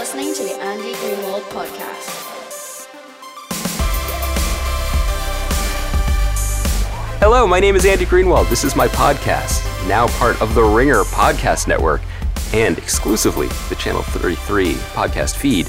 listening to the Andy Greenwald Podcast. Hello, my name is Andy Greenwald. This is my podcast, now part of the Ringer Podcast Network and exclusively the Channel 33 podcast feed.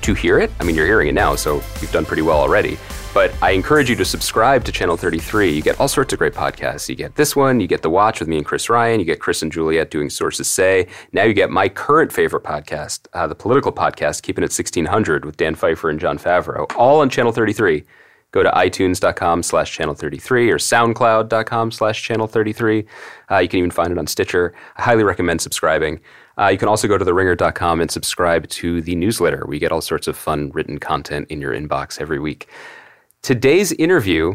To hear it, I mean, you're hearing it now, so you've done pretty well already. But I encourage you to subscribe to Channel 33. You get all sorts of great podcasts. You get this one, you get The Watch with me and Chris Ryan, you get Chris and Juliet doing Sources Say. Now you get my current favorite podcast, uh, the political podcast, Keeping It 1600 with Dan Pfeiffer and Jon Favreau, all on Channel 33 go to itunes.com slash channel 33 or soundcloud.com slash channel 33 uh, you can even find it on stitcher i highly recommend subscribing uh, you can also go to theringer.com and subscribe to the newsletter we get all sorts of fun written content in your inbox every week today's interview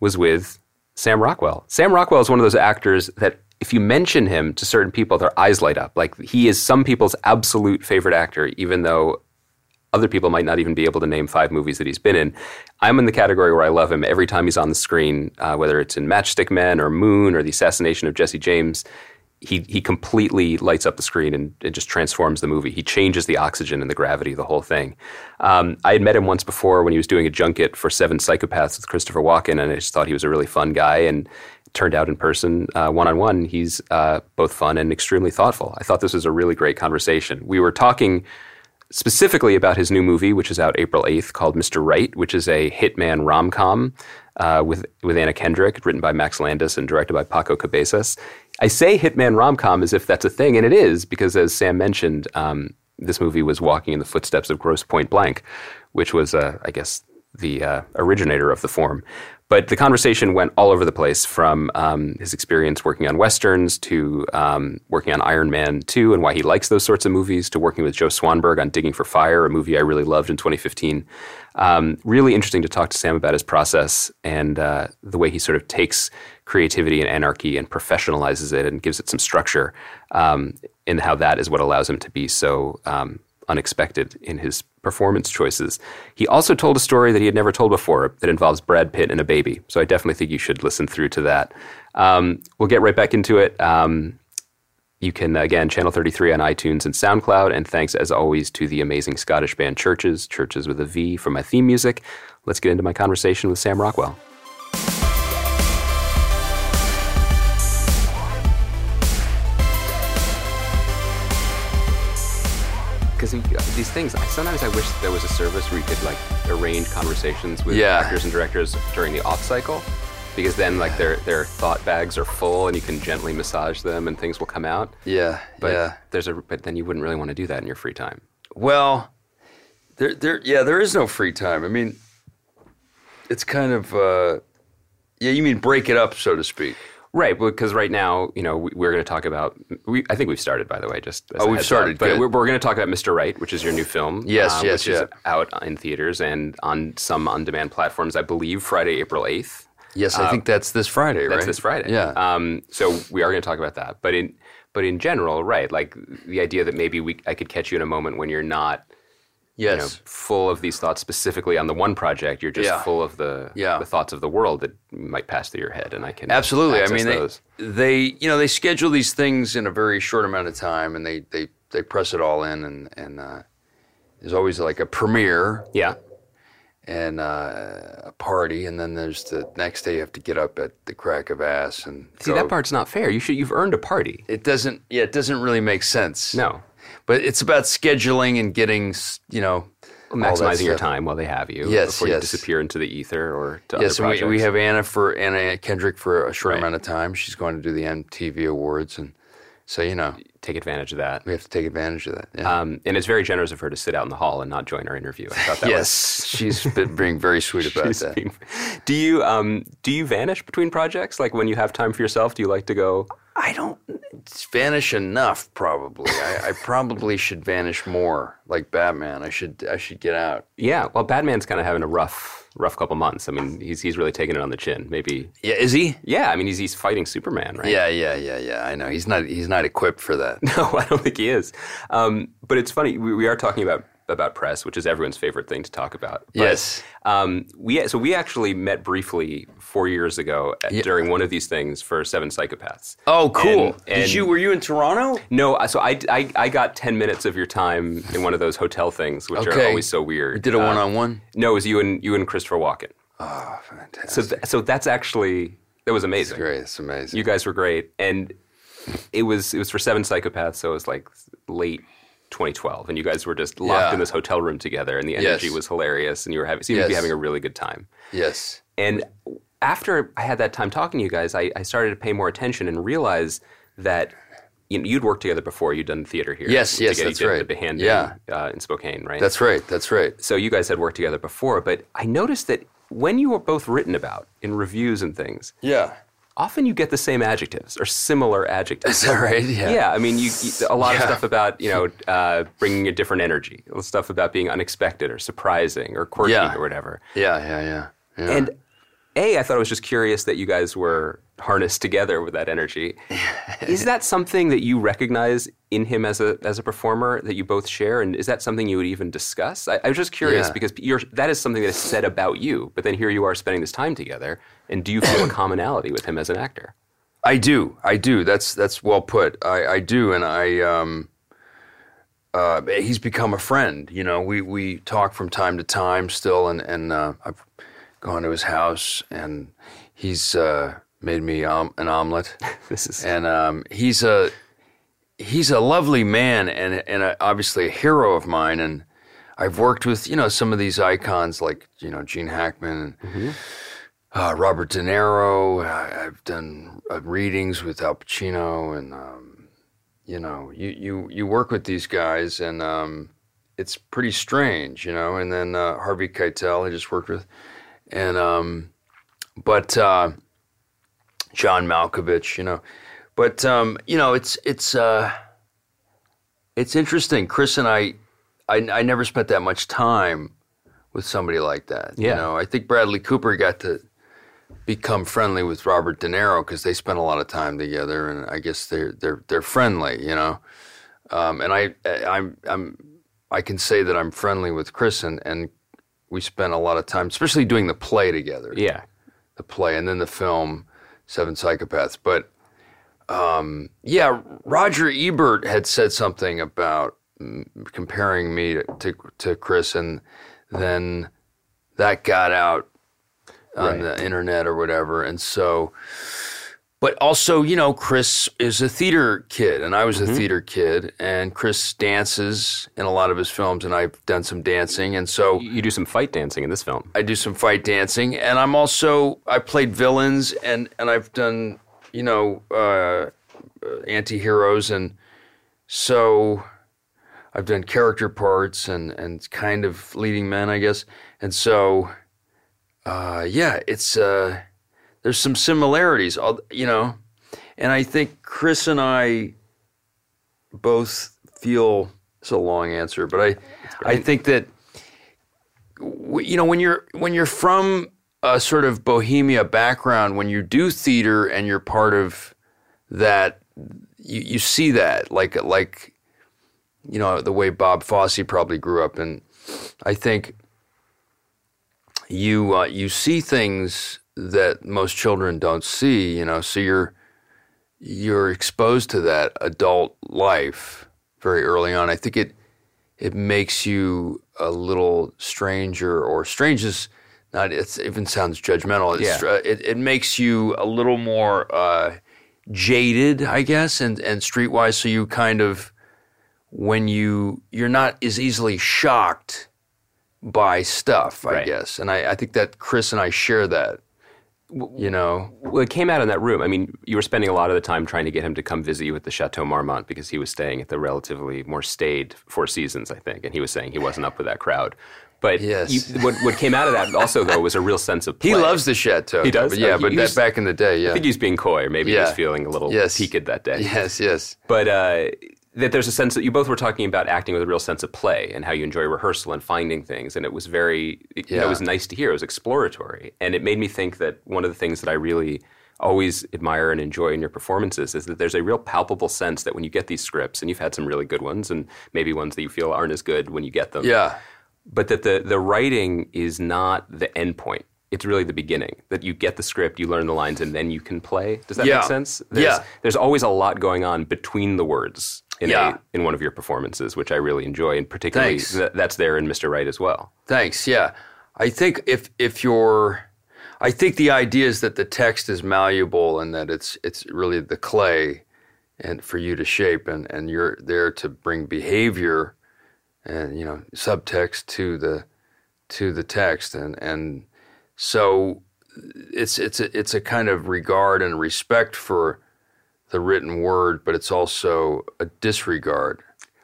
was with sam rockwell sam rockwell is one of those actors that if you mention him to certain people their eyes light up like he is some people's absolute favorite actor even though other people might not even be able to name five movies that he's been in. I'm in the category where I love him every time he's on the screen, uh, whether it's in Matchstick Men or Moon or the assassination of Jesse James. He, he completely lights up the screen and it just transforms the movie. He changes the oxygen and the gravity of the whole thing. Um, I had met him once before when he was doing a junket for Seven Psychopaths with Christopher Walken, and I just thought he was a really fun guy. And turned out in person, one on one, he's uh, both fun and extremely thoughtful. I thought this was a really great conversation. We were talking specifically about his new movie, which is out April 8th, called Mr. Right, which is a hitman rom com uh, with, with Anna Kendrick, written by Max Landis and directed by Paco Cabezas. I say hitman rom com as if that's a thing, and it is, because as Sam mentioned, um, this movie was walking in the footsteps of Grosse Pointe Blank, which was, uh, I guess, the uh, originator of the form. But the conversation went all over the place from um, his experience working on westerns to um, working on Iron Man 2 and why he likes those sorts of movies to working with Joe Swanberg on Digging for Fire, a movie I really loved in 2015. Um, really interesting to talk to Sam about his process and uh, the way he sort of takes creativity and anarchy and professionalizes it and gives it some structure, um, and how that is what allows him to be so um, unexpected in his performance choices. He also told a story that he had never told before that involves Brad Pitt and a baby. So I definitely think you should listen through to that. Um, we'll get right back into it. Um, you can, again, Channel 33 on iTunes and SoundCloud. And thanks, as always, to the amazing Scottish band CHVRCHES, CHVRCHES with a V, for my theme music. Let's get into my conversation with Sam Rockwell. because these things sometimes i wish there was a service where you could like arrange conversations with Yeah. actors and directors during the off cycle because then like their their thought bags are full and you can gently massage them and things will come out Yeah, but yeah. there's a but then you wouldn't really want to do that in your free time Well, there, there, yeah, there is no free time. I mean, it's kind of, uh, yeah. You mean break it up, so to speak. Right because right now you know we, we're going to talk about we, i think we've started by the way just Oh, we've started, up. but we're, we're going to talk about mr right which is your new film Yes, uh, yes, which is yeah. out in theaters and on some on-demand platforms i believe friday april 8th Yes, I think that's this Friday, right? That's this Friday. Yeah. Um, so we are going to talk about that, but in but in general, right? Like the idea that maybe we I could catch you in a moment when you're not, yes. you know, full of these thoughts specifically on the one project. You're just Yeah. full of the Yeah. the thoughts of the world that might pass through your head, and I can Absolutely. I mean, they, they, you know, they schedule these things in a very short amount of time, and they they they press it all in, and and uh, there's always like a premiere yeah. and uh, a party, and then there's the next day you have to get up at the crack of ass and See, go. that part's not fair. You should you've earned a party. It doesn't. Yeah, it doesn't really make sense. No, but it's about scheduling and getting, you know, maximizing your time while they have you. Yes, before you disappear into the ether or to Yes, we, we have Anna for Anna Kendrick for a short Right. amount of time. She's going to do the MTV Awards, and so you know take advantage of that. we have to take advantage of that. Yeah. Um, and it's very generous of her to sit out in the hall and not join our interview. I thought that was yes, she's been being very sweet about that. being- do you um do you vanish between projects? Like when you have time for yourself, do you like to go? I don't vanish enough. Probably, I, I probably should vanish more. Like Batman, I should I should get out. Yeah, well, Batman's kind of having a rough rough couple months. I mean, he's he's really taking it on the chin. Maybe. Yeah, is he? Yeah, I mean, he's he's fighting Superman, right? Yeah, yeah, yeah, yeah. I know he's not he's not equipped for that. No, I don't think he is. Um, but it's funny. We, we are talking about about press, which is everyone's favorite thing to talk about. But, Yes. Um, we so we actually met briefly four years ago at, during one of these things for Seven Psychopaths. Oh, cool. And- Did you were you in Toronto? No, so I, I I got ten minutes of your time in one of those hotel things, which are always so weird. You did a Uh, one on one. No, it was you and you and Christopher Walken. Oh, fantastic. So th- so that's actually that was amazing. great. It's amazing. You guys were great, and it was it was for Seven Psychopaths, so it was like late 2012, and you guys were just locked Yeah. in this hotel room together, and the energy Yes. was hilarious, and you were having seemed to be having a really good time. yes. And after I had that time talking to you guys, I, I started to pay more attention and realize that you know, you'd worked together before. You'd done theater here. Yes, yes, You that's did right. The Yeah. in, uh, in Spokane, right? That's right. That's right. so you guys had worked together before, but I noticed that when you were both written about in reviews and things, Yeah. Often you get the same adjectives or similar adjectives. Is that right? Yeah. Yeah, I mean, you, you a lot of stuff about you know uh, bringing a different energy, stuff about being unexpected or surprising or quirky Yeah. or whatever. Yeah. Yeah. Yeah. yeah. And a, I thought it was just curious that you guys were harnessed together with that energy. is that something that you recognize in him as a as a performer that you both share, and is that something you would even discuss? I, I was just curious Yeah. because you're, that is something that is said about you, but then here you are spending this time together, and do you feel a commonality with him as an actor? I do. I do. That's that's well put. I, I do, and I. Um, uh, he's become a friend. You know, we we talk from time to time still, and and uh, I've gone to his house, and he's uh, made me um, an omelet, This is and um, he's a he's a lovely man, and and a, obviously a hero of mine, and. I've worked with you know some of these icons like you know Gene Hackman and uh, Robert De Niro. I, I've done uh, readings with Al Pacino, and um, you know, you, you you work with these guys, and um, it's pretty strange, you know. And then uh, Harvey Keitel, I just worked with, and um, but uh, John Malkovich, you know, but um, you know, it's it's uh, it's interesting. Chris and I, I, I never spent that much time with somebody like that. Yeah. You know, I think Bradley Cooper got to become friendly with Robert De Niro because they spent a lot of time together, and I guess they're they're they're friendly, you know. Um, and I I'm I'm I can say that I'm friendly with Chris, and and we spent a lot of time, especially doing the play together yeah. the play and then the film Seven Psychopaths. But um, yeah, Roger Ebert had said something about mm, comparing me to, to to Chris, and then that got out on Right. the internet or whatever, and so. But also, you know, Chris is a theater kid, and I was a theater kid, and Chris dances in a lot of his films, and I've done some dancing, and so You do some fight dancing in this film. I do some fight dancing, and I'm also I played villains, and and I've done you know uh, uh, anti-heroes, and so I've done character parts and and kind of leading men, I guess, and so uh, yeah, it's uh, there's some similarities, you know, and I think Chris and I both feel it's a long answer, but I I think that you know when you're when you're from a sort of bohemia background when you do theater and you're part of that you, you see that like like you know the way Bob Fosse probably grew up. And I think you uh, you see things that most children don't see you know so you're you're exposed to that adult life very early on. I think it it makes you a little stranger or strange is not it even sounds judgmental. It's, Yeah. uh, it, it makes you a little more uh, jaded i guess and, and streetwise. So you kind of when you you're not as easily shocked by stuff i Right. guess. And I, I think that chris and i share that you know Well, it came out in that room. I mean, you were spending a lot of the time trying to get him to come visit you at the Chateau Marmont because he was staying at the relatively more staid Four Seasons, I think, and he was saying he wasn't up with that crowd. But Yes. you, what, what came out of that also, though, was a real sense of play. he loves the chateau He does? but yeah Oh, he- but that back in the day yeah I think he was being coy, or maybe he was feeling a little Yes. peaked that day. yes yes But uh, that there's a sense that you both were talking about acting with a real sense of play and how you enjoy rehearsal and finding things, and it was very, it, you know, it was nice to hear. It was exploratory, and it made me think that one of the things that I really always admire and enjoy in your performances is that there's a real palpable sense that when you get these scripts, and you've had some really good ones, and maybe ones that you feel aren't as good when you get them. Yeah. But that the the writing is not the end point. It's really the beginning. That you get the script, you learn the lines, and then you can play. Does that Yeah. make sense? There's, Yeah. There's always a lot going on between the words in Yeah. a, in one of your performances, which I really enjoy, and particularly th- that's there in Mr. Right as well. Thanks. Yeah, I think if if you're, I think the idea is that the text is malleable and that it's it's really the clay, and for you to shape, and and you're there to bring behavior, and you know subtext to the to the text, and and so it's it's a, it's a kind of regard and respect for the written word, but it's also a disregard.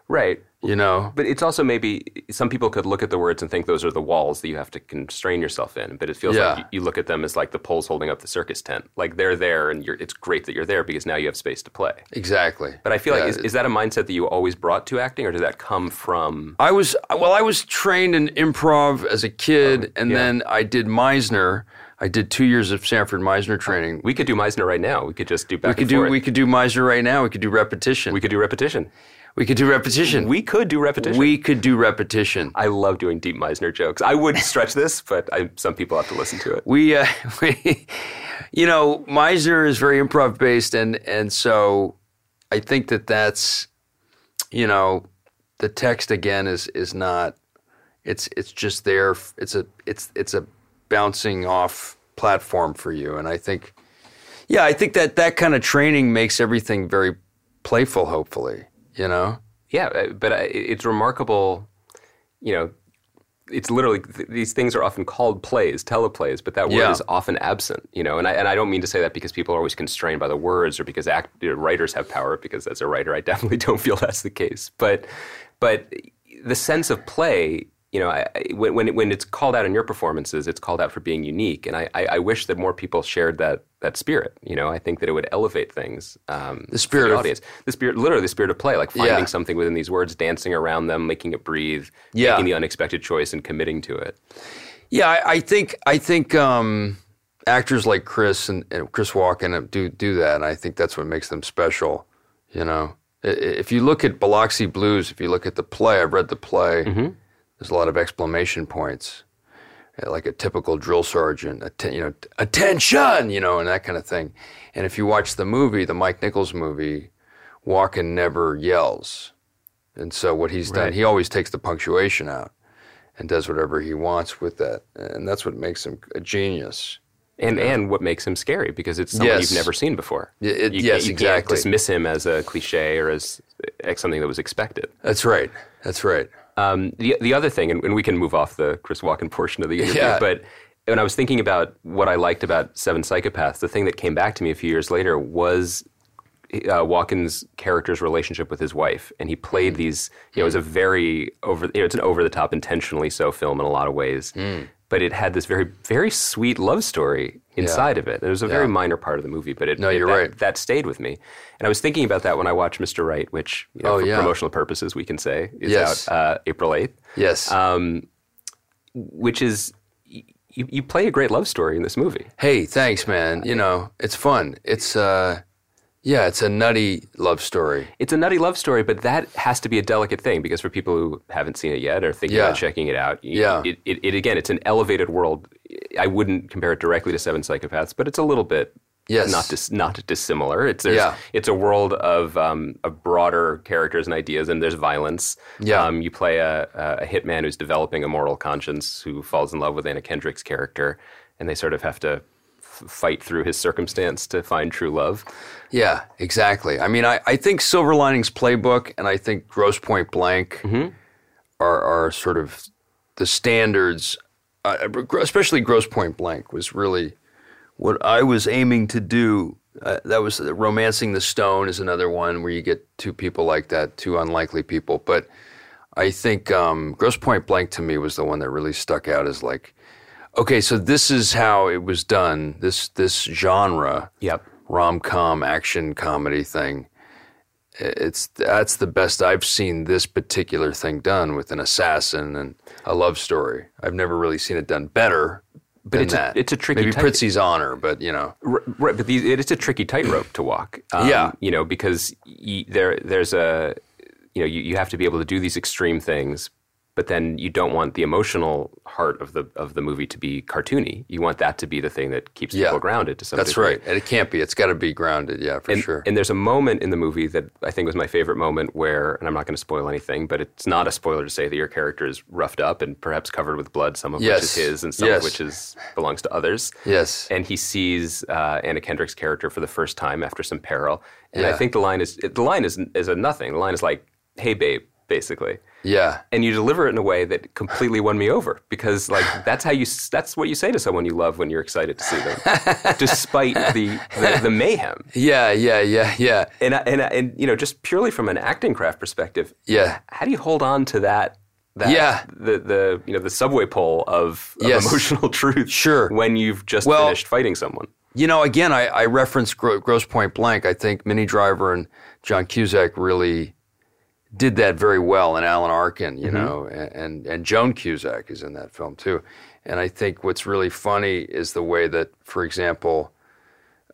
Right. You know. But it's also maybe some people could look at the words and think those are the walls that you have to constrain yourself in. But it feels Yeah. like you, you look at them as like the poles holding up the circus tent. Like they're there, and you're, it's great that you're there because now you have space to play. Exactly. But I feel Yeah, like is, is that a mindset that you always brought to acting, or did that come from? I was well. I was trained in improv as a kid, oh, and yeah. then I did Meisner. I did two years of Sanford Meisner training. We could do Meisner right now. We could just do back We could do forth. we could do Meisner right now. We could do repetition. We could do repetition. we could do repetition. We could do repetition. we could do repetition. I love doing deep Meisner jokes. I would stretch this, but I, some people have to listen to it. We, uh, we, you know, Meisner is very improv based, and and so I think that that's, you know, the text again is is not. It's it's just there. It's a it's it's a bouncing off platform for you, and I think, yeah, I think that that kind of training makes everything very playful. Hopefully, you know. Yeah, uh, but it's remarkable. You know, it's literally these things are often called plays, teleplays, but that word Yeah. is often absent. You know, and I and I don't mean to say that because people are always constrained by the words or because act, you know, writers have power. Because as a writer, I definitely don't feel that's the case. But but the sense of play. You know, I, when when, it, when it's called out in your performances, it's called out for being unique, and I, I, I wish that more people shared that that spirit. You know, I think that it would elevate things. Um, The spirit the of- audience, the spirit, literally the spirit of play, like finding Yeah. something within these words, dancing around them, making it breathe, Yeah. making the unexpected choice, and committing to it. Yeah, I, I think I think um, actors like Chris and, and Chris Walken do do that, and I think that's what makes them special. You know, if you look at Biloxi Blues, if you look at the play, I've read the play. There's a lot of exclamation points, uh, like a typical drill sergeant, atten- you know, attention, you know, and that kind of thing. And if you watch the movie, the Mike Nichols movie, Walken never yells, and so what he's done, he always takes the punctuation out and does whatever he wants with that, and that's what makes him a genius. And and what makes him scary because it's someone Yes. you've never seen before. It- you, yes, you exactly. Can't dismiss him as a cliche or as as something that was expected. That's right. That's right. Um, the the other thing, and, and we can move off the Chris Walken portion of the interview, Yeah. but when I was thinking about what I liked about Seven Psychopaths, the thing that came back to me a few years later was uh, Walken's character's relationship with his wife, and he Mm. played these. You know, it was a very over. You know, it's an over the top, intentionally so film in a lot of ways, Mm. but it had this very very sweet love story inside of it. It was a very Yeah. minor part of the movie, but it, No, you're that, right. That stayed with me, and I was thinking about that when I watched Mr. Right, which you know, Oh, for yeah. promotional purposes we can say is Yes. out uh, April eighth Yes. um, which is y- you, play a great love story in this movie. hey, thanks, man. You know, it's fun. It's uh, yeah, it's a nutty love story. It's a nutty love story, but that has to be a delicate thing because for people who haven't seen it yet or thinking Yeah. about checking it out, Yeah. it, it, it again, it's an elevated world. I wouldn't compare it directly to Seven Psychopaths, but it's a little bit Yes. not dis, not dissimilar. It's Yeah. it's a world of um, of broader characters and ideas, and there's violence. Yeah. Um, you play a, a hitman who's developing a moral conscience who falls in love with Anna Kendrick's character, and they sort of have to f- fight through his circumstance to find true love. Yeah, exactly. I mean, I, I think Silver Linings Playbook and I think Grosse Pointe Blank are, are sort of the standards, uh, especially Grosse Pointe Blank was really what I was aiming to do. Uh, that was Romancing the Stone is another one where you get two people like that, two unlikely people. But I think um, Grosse Pointe Blank to me was the one that really stuck out as like, okay, so this is how it was done. This this genre Yep. rom com action comedy thing. It's that's the best I've seen this particular thing done with an assassin and a love story. I've never really seen it done better, But it's a- it's a tricky Maybe tight- Prizzi's honor, but you know. Right, but these, it's a tricky tightrope to walk. Um, Yeah. you know, because y- there there's a you know you, you have to be able to do these extreme things, but then you don't want the emotional heart of the of the movie to be cartoony. You want that to be the thing that keeps Yeah. people grounded to some That's degree. right. And it can't be. It's got to be grounded. Yeah, for And, sure. and there's a moment in the movie that I think was my favorite moment where, and I'm not going to spoil anything, but it's not a spoiler to say that your character is roughed up and perhaps covered with blood, some of Yes. which is his and some Yes. of which is belongs to others. yes. And he sees uh, Anna Kendrick's character for the first time after some peril, and I think the line is the line is is a nothing. The line is like, "Hey, babe," basically. yeah. And you deliver it in a way that completely won me over because, like, that's how you that's what you say to someone you love when you're excited to see them, despite the, the the mayhem. Yeah. Yeah. Yeah. Yeah. And I- and I- and you know, just purely from an acting craft perspective, Yeah. how do you hold on to that? That, Yeah. the the you know the subway pole of, of Yes. emotional truth. Sure. when you've just Well- finished fighting someone. You know, again, I, I referenced Gro- Grosse Pointe Blank. I think Minnie Driver and John Cusack really did that very well, and Alan Arkin, you know, and, and and Joan Cusack is in that film too. And I think what's really funny is the way that, for example,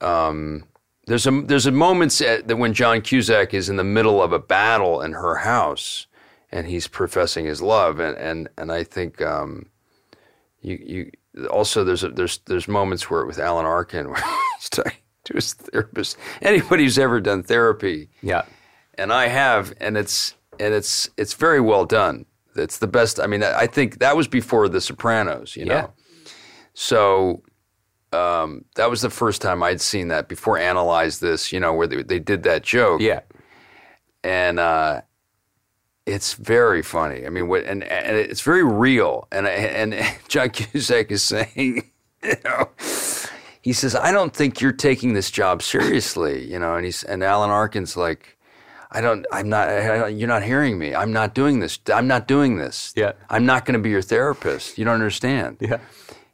um, there's a there's a moments at, that when John Cusack is in the middle of a battle in her house, and he's professing his love, and and and I think. Um, you you also there's a, there's there's moments where with Alan Arkin where he's talking to his therapist. Anybody who's ever done therapy, Yeah. And I have, and it's and it's it's very well done. It's the best. I mean, I think that was before The Sopranos, you know. Yeah. So um, that was the first time I'd seen that before Analyze This, you know, where they, they did that joke Yeah. and uh, it's very funny. I mean, what, and and it's very real. And and John Cusack is saying, you know, he says, "I don't think you're taking this job seriously," you know. And he's and Alan Arkin's like, "I don't. I'm not. I, don't- you're not hearing me. I'm not doing this. I'm not doing this. Yeah. I'm not going to be your therapist. You don't understand." Yeah.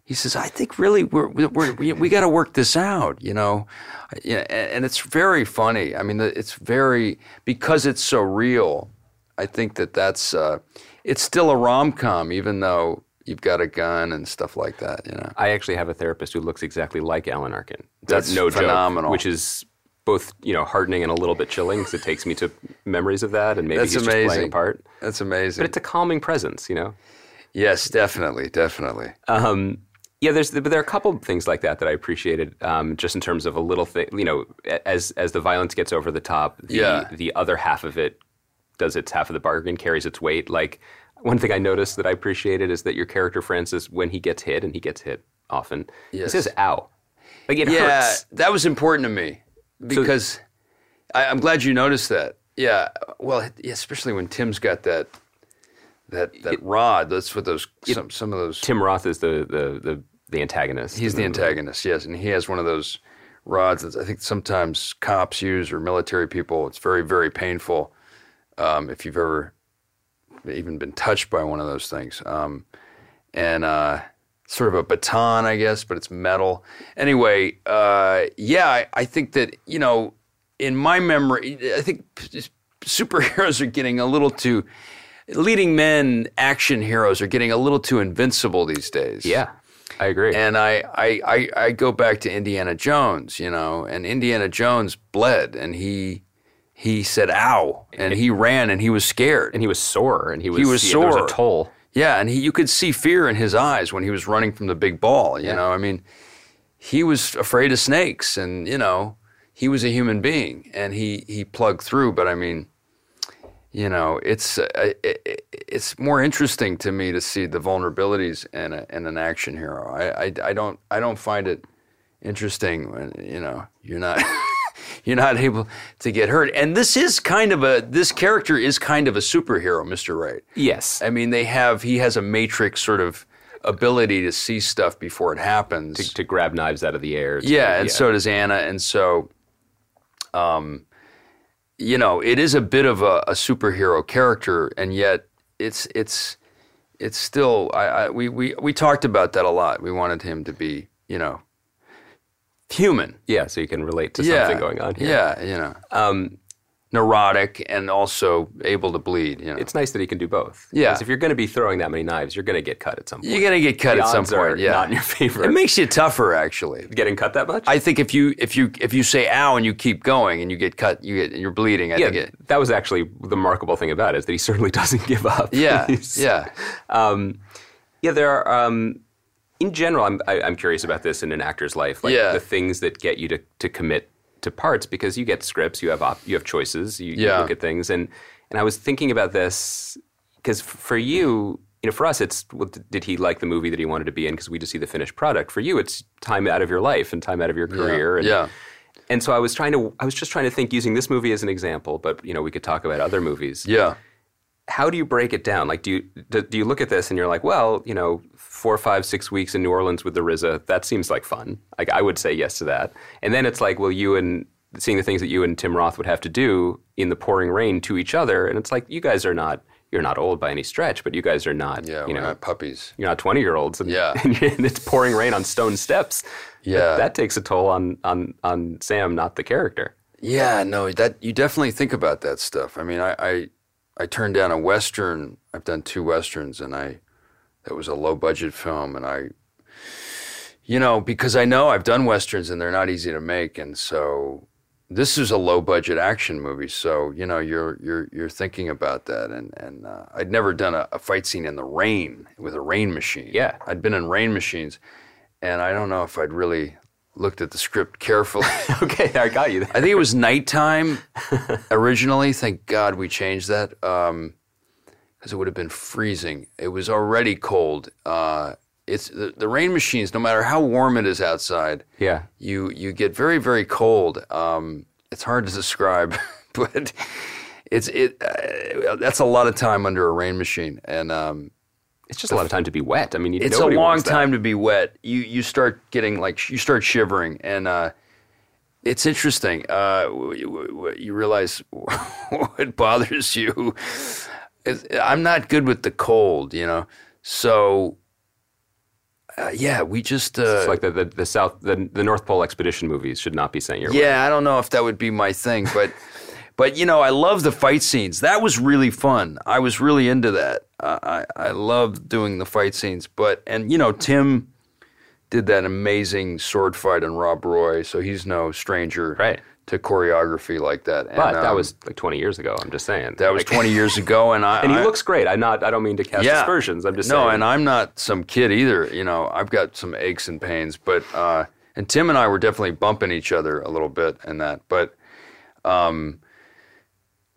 he says, I think really we're, we're, we we got to work this out, you know, yeah, and, and it's very funny. I mean, it's very because it's so real. I think that that's uh, it's still a rom com, even though you've got a gun and stuff like that. You know, I actually have a therapist who looks exactly like Alan Arkin. That's no phenomenal. joke, which is both you know heartening and a little bit chilling because it takes me to memories of that, and maybe That's he's just playing a amazing. part. that's amazing. But it's a calming presence, you know. yes, definitely, definitely. Um, yeah, there's but there are a couple of things like that that I appreciated, um, just in terms of a little thing. You know, as as the violence gets over the top, the Yeah. the other half of it does its half of the bargain, carries its weight. Like one thing I noticed that I appreciated is that your character Francis, when he gets hit, and he gets hit often, Yes. he says "ow," like it yeah, hurts. that was important to me because I, I'm glad you noticed that. Yeah, well, especially when Tim's got that that that rod. That's what those some some of those. Tim Roth is the the the, the antagonist. He's the antagonist, yes, and he has one of those rods that I think sometimes cops use or military people. It's very very painful um, if you've ever even been touched by one of those things. Um, and uh, sort of a baton, I guess, but it's metal. Anyway, uh, yeah, I, I think that you know, in my memory, I think superheroes are getting a little too. Leading men, action heroes are getting a little too invincible these days. Yeah, I agree. And I, I, I, I go back to Indiana Jones, you know, and Indiana Jones bled and he he said ow and he ran and he was scared. and he was sore, and he was He was there sore. was a toll. Yeah, and he you could see fear in his eyes when he was running from the big ball, you Yeah. know. I mean, he was afraid of snakes and, you know, he was a human being and he he plugged through, but I mean, you know, it's uh, it, it's more interesting to me to see the vulnerabilities in, a, in an action hero. I, I, I don't I don't find it interesting when you know you're not you're not able to get hurt. And this is kind of a this character is kind of a superhero, Mr. Right. Yes, I mean, they have he has a matrix sort of ability to see stuff before it happens. to grab knives out of the air. to- Yeah, and so does Anna, and so, um, you know, it is a bit of a, a superhero character, and yet it's it's it's still. I, I we we we talked about that a lot. We wanted him to be, you know, human. yeah, so you can relate to yeah, something going on here. Yeah, you know. Um, neurotic and also able to bleed. You know, It's nice that he can do both. Yeah. 'Cause if you're going to be throwing that many knives, you're going to get cut at some point. you're gonna get cut The at some point. Yeah, not in your favor. It makes you tougher, actually. Getting cut that much? I think if you if you if you say "ow" and you keep going and you get cut, you get you're bleeding. I yeah, think it. that was actually the remarkable thing about it is that he certainly doesn't give up. Yeah, yeah, Um, yeah, there are. Um, in general, I'm I, I'm curious about this in an actor's life, like Yeah. the things that get you to, to commit to parts because you get scripts, you have op- you have choices, you, you look at things, and and I was thinking about this because for you, you know, for us, it's well, did he like the movie that he wanted to be in because we just see the finished product. For you, it's time out of your life and time out of your career. And, yeah. And so I was trying to, I was just trying to think using this movie as an example, but you know, we could talk about other movies yeah. how do you break it down? Like, do you do, do you look at this and you're like, well, you know, four, five, six weeks in New Orleans with the RZA, that seems like fun. Like, I would say yes to that. And then it's like, well, you and seeing the things that you and Tim Roth would have to do in the pouring rain to each other, and it's like you guys are not, you're not old by any stretch, but you guys are not, Yeah, you we're know, not puppies. you're not twenty year olds, and, Yeah. and it's pouring rain on stone steps. Yeah. that, that takes a toll on on on Sam, not the character. Yeah, no, that you definitely think about that stuff. I mean, I, I I turned down a western. I've done two westerns, and I that was a low budget film, and I, you know, because I know I've done westerns and they're not easy to make, and so this is a low budget action movie. So you know, you're you're you're thinking about that, and and uh, I'd never done a, a fight scene in the rain with a rain machine. Yeah. I'd been in rain machines, and I don't know if I'd really looked at the script carefully. okay, I got you. I think it was nighttime originally. Thank God we changed that because it would have been freezing. It was already cold. Uh, it's the, the rain machines. No matter how warm it is outside, yeah, you you get very very cold. Um, it's hard to describe, but it's it. Uh, that's a lot of time under a rain machine, and um, it's just a lot of time to be wet. I mean, you- it's a long time to be wet. You you start getting like you start shivering, and uh, it's interesting. Uh, w- you realize what bothers you. I'm not good with the cold, you know. So uh, yeah, we just uh, It's like the, the, the South, the, the North Pole expedition movies should not be sent your way. yeah, I don't know if that would be my thing, but but you know, I love the fight scenes. That was really fun. I was really into that. Uh, I I love doing the fight scenes. But and you know, Tim did that amazing sword fight on Rob Roy, so he's no stranger Right. To choreography like that. And, But that um, was like 20 years ago. I'm just saying. that was 20 years ago, and I And he I- looks great. I'm not. I don't mean to cast yeah. aspersions. I'm just no, saying. and I'm not some kid either. You know, I've got some aches and pains, but uh, and Tim and I were definitely bumping each other a little bit in that, but um,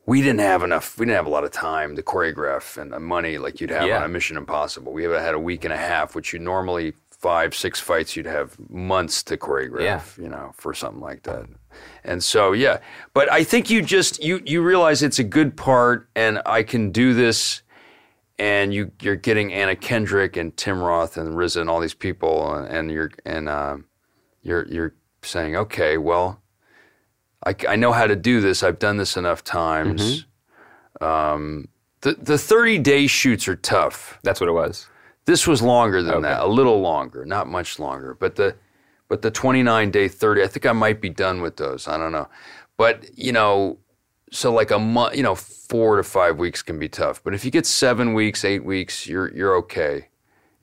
we didn't have enough. We didn't have a lot of time to choreograph and uh, money like you'd have Yeah. on a Mission Impossible. We had a week and a half, which you normally five, six fights, you'd have months to choreograph. Yeah. You know, for something like that. And so, yeah, but I think you just you you realize it's a good part, and I can do this and you you're getting Anna Kendrick and Tim Roth and RZA and all these people, and, and you're and um, you're you're saying, okay, well, I, I know how to do this. I've done this enough times. Um, the the thirty day shoots are tough. That's what it was. This was longer than Okay. that, a little longer, not much longer. But the but the 29 day 30, I think I might be done with those. I don't know. But, you know, so like a month, you know, 4 to 5 weeks can be tough. But if you get 7 weeks, 8 weeks, you're you're okay.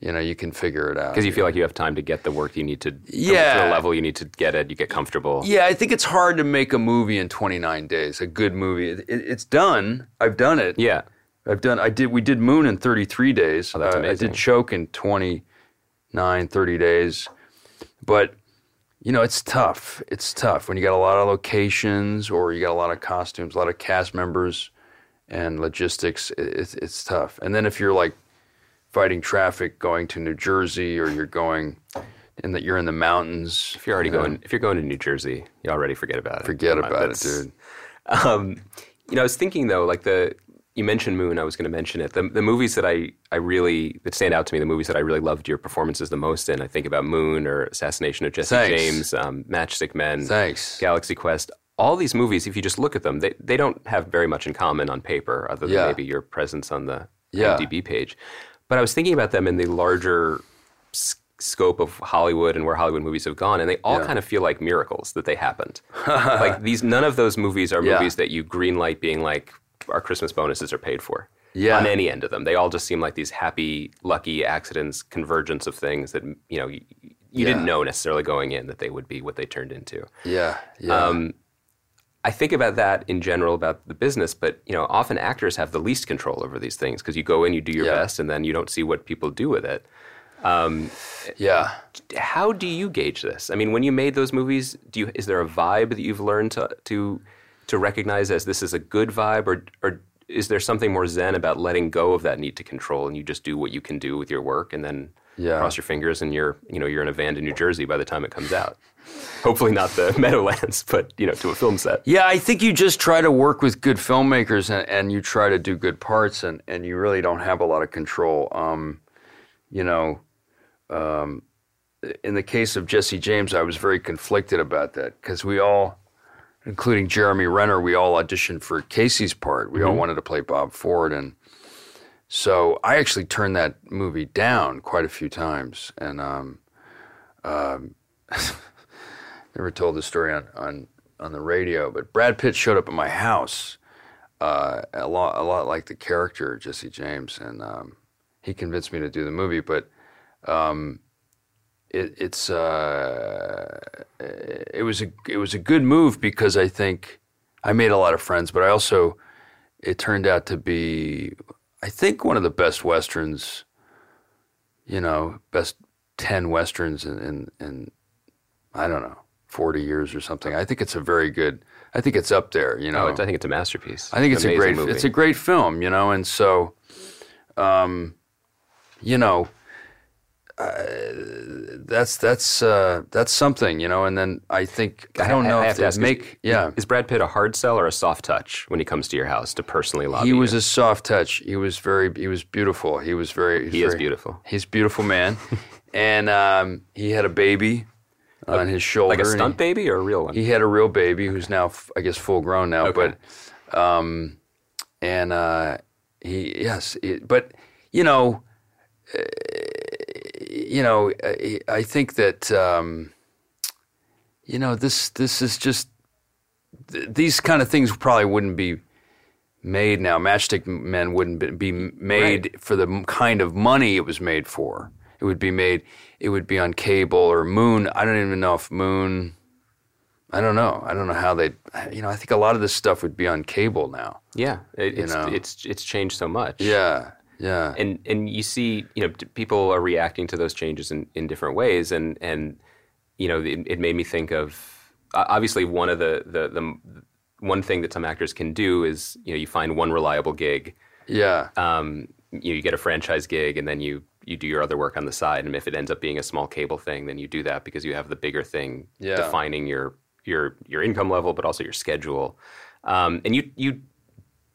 You know, you can figure it out. Because you feel like you have time to get the work you need to. To Yeah. the level you need to get it. You get comfortable. Yeah, I think it's hard to make a movie in 29 days, a good movie. It, it- it's done. I've done it. Yeah. I've done. I did. We did Moon in 33 days. Oh, that's Uh, amazing. I did Choke in 29, 30 days. But you know, it's tough. It's tough when you got a lot of locations or you got a lot of costumes, a lot of cast members, and logistics. It, it's it's tough. And then if you're like fighting traffic going to New Jersey or you're going and that you're in the mountains, If you're already you know, going, if you're going to New Jersey, you already forget about it. forget about it, dude. Um, you know, I was thinking though, like the you mentioned Moon. I was going to mention it. The, the movies that I I really that stand out to me, the movies that I really loved your performances the most in. I think about Moon or Assassination of Jesse Thanks. James, um, Matchstick Men, Thanks. Galaxy Quest. All these movies, if you just look at them, they they don't have very much in common on paper, other than Yeah. maybe your presence on the Yeah. IMDb page. But I was thinking about them in the larger s- scope of Hollywood and where Hollywood movies have gone, and they all Yeah. kind of feel like miracles that they happened. like these, none of those movies are movies that you greenlight being like our Christmas bonuses are paid for. Yeah. On any end of them, they all just seem like these happy, lucky accidents, convergence of things that you know you, you didn't know necessarily going in that they would be what they turned into. Yeah, yeah, Um, I think about that in general about the business, but you know, often actors have the least control over these things because you go in, you do your Yeah. best, and then you don't see what people do with it. yeah. How do you gauge this? I mean, when you made those movies, do you is there a vibe that you've learned to to to recognize as this is a good vibe, or or is there something more zen about letting go of that need to control and you just do what you can do with your work and then Yeah. cross your fingers and you're you know you're in a van to New Jersey by the time it comes out. Hopefully not the Meadowlands, but you know to a film set. Yeah, I think you just try to work with good filmmakers and, and you try to do good parts, and, and you really don't have a lot of control. Um, you know, um, in the case of Jesse James, I was very conflicted about that because we all, including Jeremy Renner, we all auditioned for Casey's part. We all wanted to play Bob Ford, and so I actually turned that movie down quite a few times, and um, um, never told the story on, on on the radio, but Brad Pitt showed up at my house, uh, a lot a lot like the character Jesse James, and um, he convinced me to do the movie. But um, it, it's uh, it was a it was a good move because I think I made a lot of friends, but I also it turned out to be I think one of the best westerns, you know, best ten westerns in in, in I don't know. 40 years or something. I think it's a very good. I think it's up there. You know, Oh, I think it's a masterpiece. I think it's a great movie. it's a great film, you know, and so, um, you know, uh, that's that's uh, that's something, you know. And then I think I don't know I if have to they ask, is- make yeah. Is Brad Pitt a hard sell or a soft touch when he comes to your house to personally lobby? He was you? a soft touch. He was very he was beautiful. He was very He is very- beautiful. He's a beautiful man, and um, he had a baby on his shoulder. like a and he- stunt baby or a real one. He had a real baby who's now, I guess, full grown now. Okay. But, um, and uh, he, yes, it, but you know, uh, you know, I, I think that um, you know this this is just th- these kind of things probably wouldn't be made now. Matchstick Men wouldn't be- made Right. for the kind of money it was made for. It would be made. It would be on cable or Moon. I don't even know if Moon. I don't know. I don't know how they. You know, I think a lot of this stuff would be on cable now. yeah, it, it's know. it's it's changed so much. Yeah, yeah, and and you see, you know, people are reacting to those changes in, in different ways, and and you know, it, it made me think of obviously one of the, the the one thing that some actors can do is you know you find one reliable gig, yeah, um, you, know, you get a franchise gig, and then you you do your other work on the side, and if it ends up being a small cable thing, then you do that because you have the bigger thing Yeah. defining your your your income level, but also your schedule, um, and you you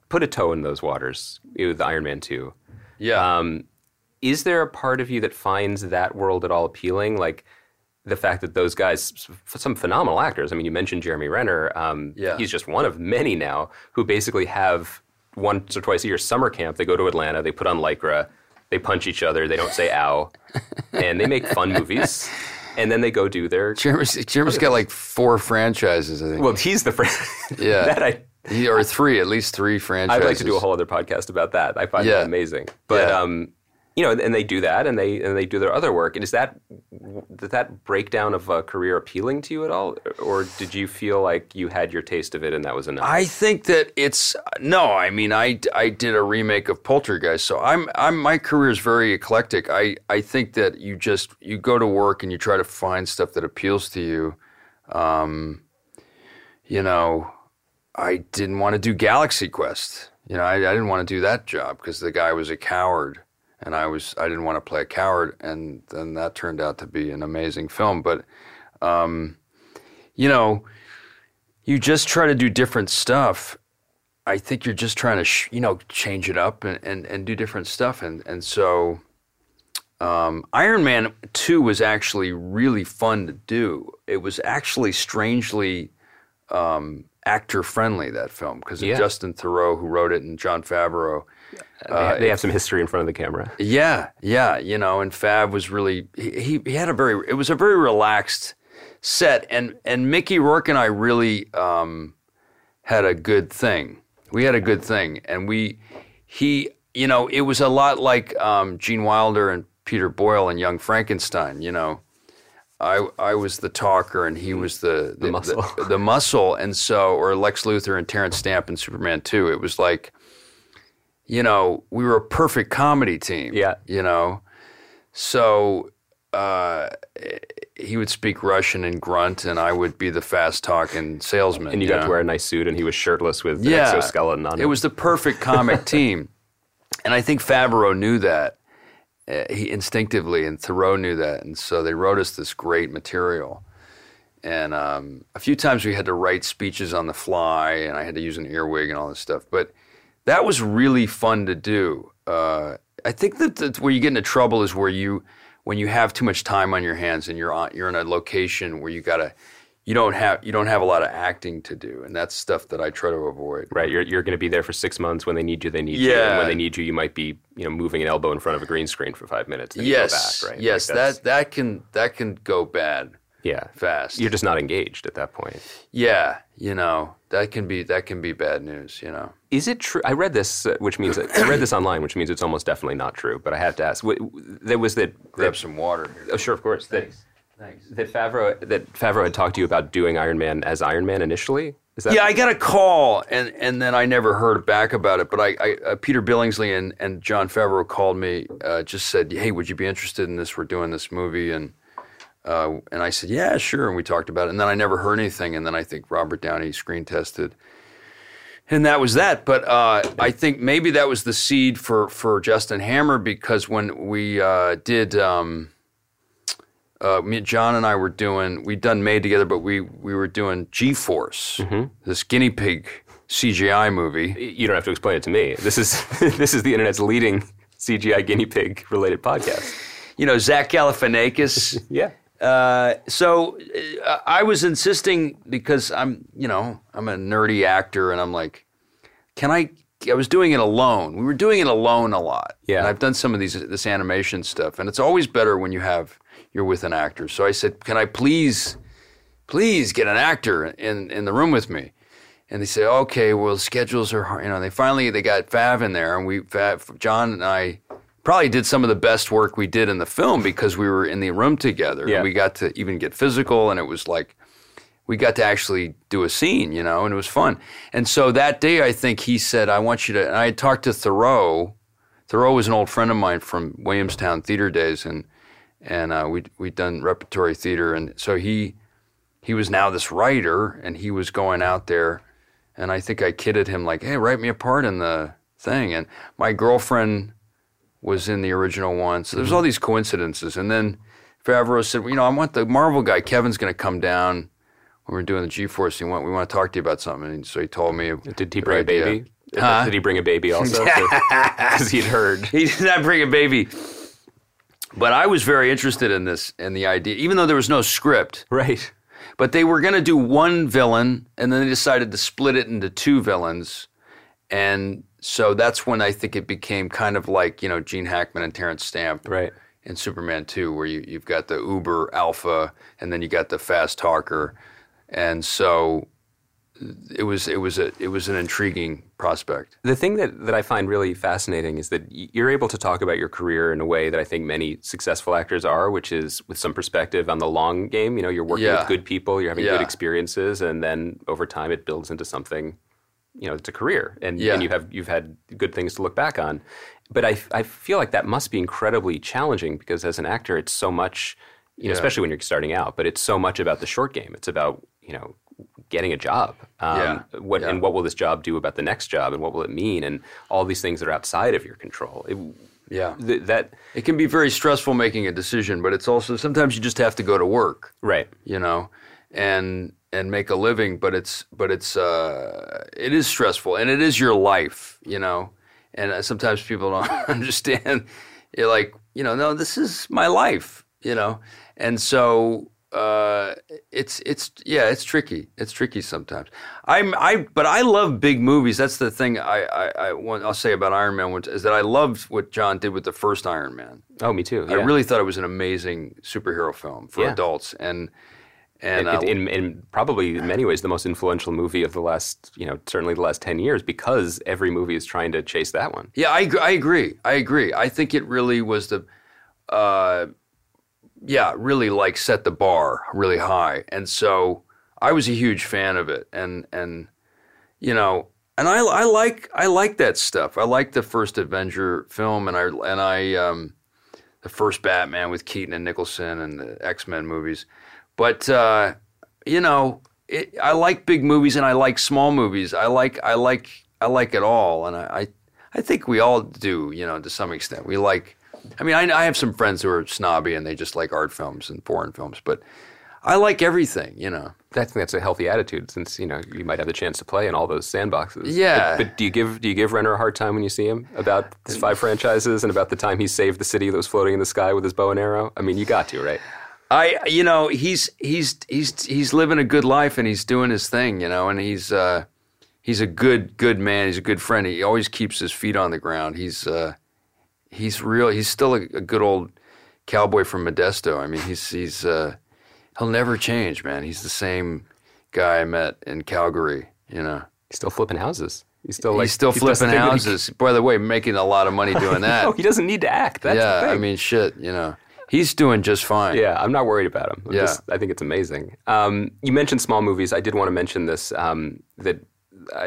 put a toe in those waters with Iron Man two. Yeah. Um, is there a part of you that finds that world at all appealing? Like the fact that those guys, some phenomenal actors. I mean, you mentioned Jeremy Renner. Um, Yeah. He's just one of many now who basically have once or twice a year summer camp. They go to Atlanta, they put on Lycra, they punch each other, they don't say ow, and they make fun movies. And then they go do their. Jeremy's, Jeremy's got like four franchises, I think. Well, he's the friend. Yeah. that I. Or three, at least three franchises. I'd like to do a whole other podcast about that. I find Yeah. that amazing. But Yeah. um, you know, and they do that, and they and they do their other work. And is that did that breakdown of a career appealing to you at all, or did you feel like you had your taste of it and that was enough? I think that it's no. I mean, I, I did a remake of Poltergeist, so I'm I'm my career is very eclectic. I, I think that you just you go to work and you try to find stuff that appeals to you. Um, you know, I didn't want to do Galaxy Quest. You know, I, I didn't want to do that job because the guy was a coward, and I was I didn't want to play a coward, and then that turned out to be an amazing film. But, um, you know, you just try to do different stuff. I think you're just trying to, sh- you know, change it up and, and, and do different stuff. And, and so um, Iron Man 2 was actually really fun to do. It was actually strangely um, actor friendly that film because Yeah. of Justin Theroux who wrote it and Jon Favreau. they, have, they have some history in front of the camera. Yeah, yeah, you know, and Fab was really he, he he had a very it was a very relaxed set, and and Mickey Rourke and I really um, had a good thing. We had a good thing, and we he you know it was a lot like um, Gene Wilder and Peter Boyle and Young Frankenstein. You know, I I was the talker and he was the the, muscle. the, the muscle, and so or Lex Luthor and Terence Stamp in Superman Two. It was like you know, we were a perfect comedy team. Yeah. You know, so uh, he would speak Russian and grunt, and I would be the fast talking salesman. And you got know? to wear a nice suit, and he was shirtless with yeah, exoskeleton on. It him. was the perfect comic team, and I think Favreau knew that. Uh, he instinctively, and Theroux knew that, and so they wrote us this great material. And um, a few times we had to write speeches on the fly, and I had to use an earwig and all this stuff. But that was really fun to do. Uh, I think that, that where you get into trouble is where you, when you have too much time on your hands and you're on, you're in a location where you gotta, you don't have you don't have a lot of acting to do, and that's stuff that I try to avoid. Right, you're, you're going to be there for six months. When they need you, they need you. Yeah. And when they need you, you might be, you know, moving an elbow in front of a green screen for five minutes. Then Yes, you back, right? yes, Like that that can that can go bad yeah, fast. You're just not engaged at that point. yeah, you know that can be that can be bad news. You know. Is it true? I read this, uh, which means I read this online, which means it's almost definitely not true. But I have to ask. W- There was that. Grab that some water. oh, sure, of course. That, Thanks. that Favreau that Favreau had talked to you about doing Iron Man as Iron Man initially. Is that Yeah, I got a call, and, and then I never heard back about it. But I, I uh, Peter Billingsley and, and Jon Favreau called me, uh, just said, "Hey, would you be interested in this? We're doing this movie." And uh, and I said, "Yeah, sure." And we talked about it. And then I never heard anything. And then I think Robert Downey screen tested, and that was that. But uh, I think maybe that was the seed for for Justin Hammer because when we uh, did. Um, uh, me, Jon and I were doing, we'd done Made Together, but we, we were doing G Force, this guinea pig CGI movie. you don't have to explain it to me. This is this is the internet's leading CGI guinea pig related podcast. You know, Zach Galifianakis. Yeah. uh, so uh, I was insisting because I'm, you know, I'm a nerdy actor, and I'm like, can I? I was doing it alone. We were doing it alone a lot. Yeah. And I've done some of these this animation stuff, and it's always better when you have you're with an actor. So I said, can I please, please get an actor in in the room with me? And they said, okay, well, schedules are hard. You know, they finally they got Fav in there, and we Fav, Jon and I probably did some of the best work we did in the film because we were in the room together. Yeah. And we got to even get physical, and it was like we got to actually do a scene, you know, and it was fun. And so that day, I think he said, I want you to. And I had talked to Theroux. Theroux was an old friend of mine from Williamstown theater days, and and uh, we we'd done repertory theater, and so he he was now this writer, and he was going out there, and I think I kidded him like, "Hey, write me a part in the thing," and my girlfriend was in the original one, so there's all these coincidences, and then Favreau said, "You know, I want the Marvel guy, Kevin's going to come down." When we're doing the G-force, he went. We want to talk to you about something, and so he told me. Did he bring a baby? Huh? Did he bring a baby also? Because he'd heard. He did not bring a baby. But I was very interested in this and the idea, even though there was no script. Right. But they were going to do one villain, and then they decided to split it into two villains. And so that's when I think it became kind of like, you know, Gene Hackman and Terence Stamp Right. in Superman 2, where you, you've got the uber alpha, and then you got the fast talker. And so it was, it was, a, it was an intriguing prospect. The thing that, that I find really fascinating is that you're able to talk about your career in a way that I think many successful actors are, which is with some perspective on the long game. You know, you're working Yeah. with good people, you're having Yeah. good experiences, and then over time it builds into something. You know, it's a career, and, Yeah. and you have you've had good things to look back on. But I, I feel like that must be incredibly challenging because as an actor, it's so much. You know, especially when you're starting out, but it's so much about the short game. It's about you know getting a job. Um, Yeah. What Yeah. and what will this job do about the next job, and what will it mean, and all these things that are outside of your control. It, Yeah. th- that It can be very stressful making a decision, but it's also sometimes you just have to go to work, right. you know, and and make a living. But it's but it's uh, it is stressful, and it is your life, you know. And uh, sometimes people don't understand. You're like, you know, no, this is my life, you know. And so uh, it's it's yeah, it's tricky. It's tricky sometimes. I'm I but I love big movies. That's the thing I I, I want I'll say about Iron Man which is that I loved what Jon did with the first Iron Man. Oh, me too. I really thought it was an amazing superhero film for Yeah. adults and and It- uh, in, in probably in many ways the most influential movie of the last, you know, certainly the last ten years, because every movie is trying to chase that one. Yeah, I, I agree. I agree. I think it really was the, uh, yeah, really like set the bar really high, and so I was a huge fan of it, and and you know, and I I like I like that stuff. I like the first Avenger film, and I and I um, the first Batman with Keaton and Nicholson, and the X Men movies, but uh, you know, it, I like big movies and I like small movies. I like I like I like it all, and I I, I think we all do. You know, to some extent, we like. I mean, I, I have some friends who are snobby and they just like art films and foreign films, but I like everything. You know. I think that's a healthy attitude, since you know you might have the chance to play in all those sandboxes. Yeah. But, but do you give do you give Renner a hard time when you see him about his five franchises and about the time he saved the city that was floating in the sky with his bow and arrow? I mean, you got to right. I, you know, he's he's he's he's living a good life and he's doing his thing, you know, and he's uh, he's a good good man. He's a good friend. He always keeps his feet on the ground. He's uh, he's real. He's still a, a good old cowboy from Modesto. I mean, he's he's uh, he'll never change, man. He's the same guy I met in Calgary. You know, He's still flipping houses. He's still like he's still flipping that he- houses. By the way, making a lot of money doing that. Oh, he doesn't need to act. That's yeah, the thing. I mean, shit. You know, he's doing just fine. Yeah, I'm not worried about him. I'm Yeah. just- I think it's amazing. Um, you mentioned small movies. I did want to mention this um, that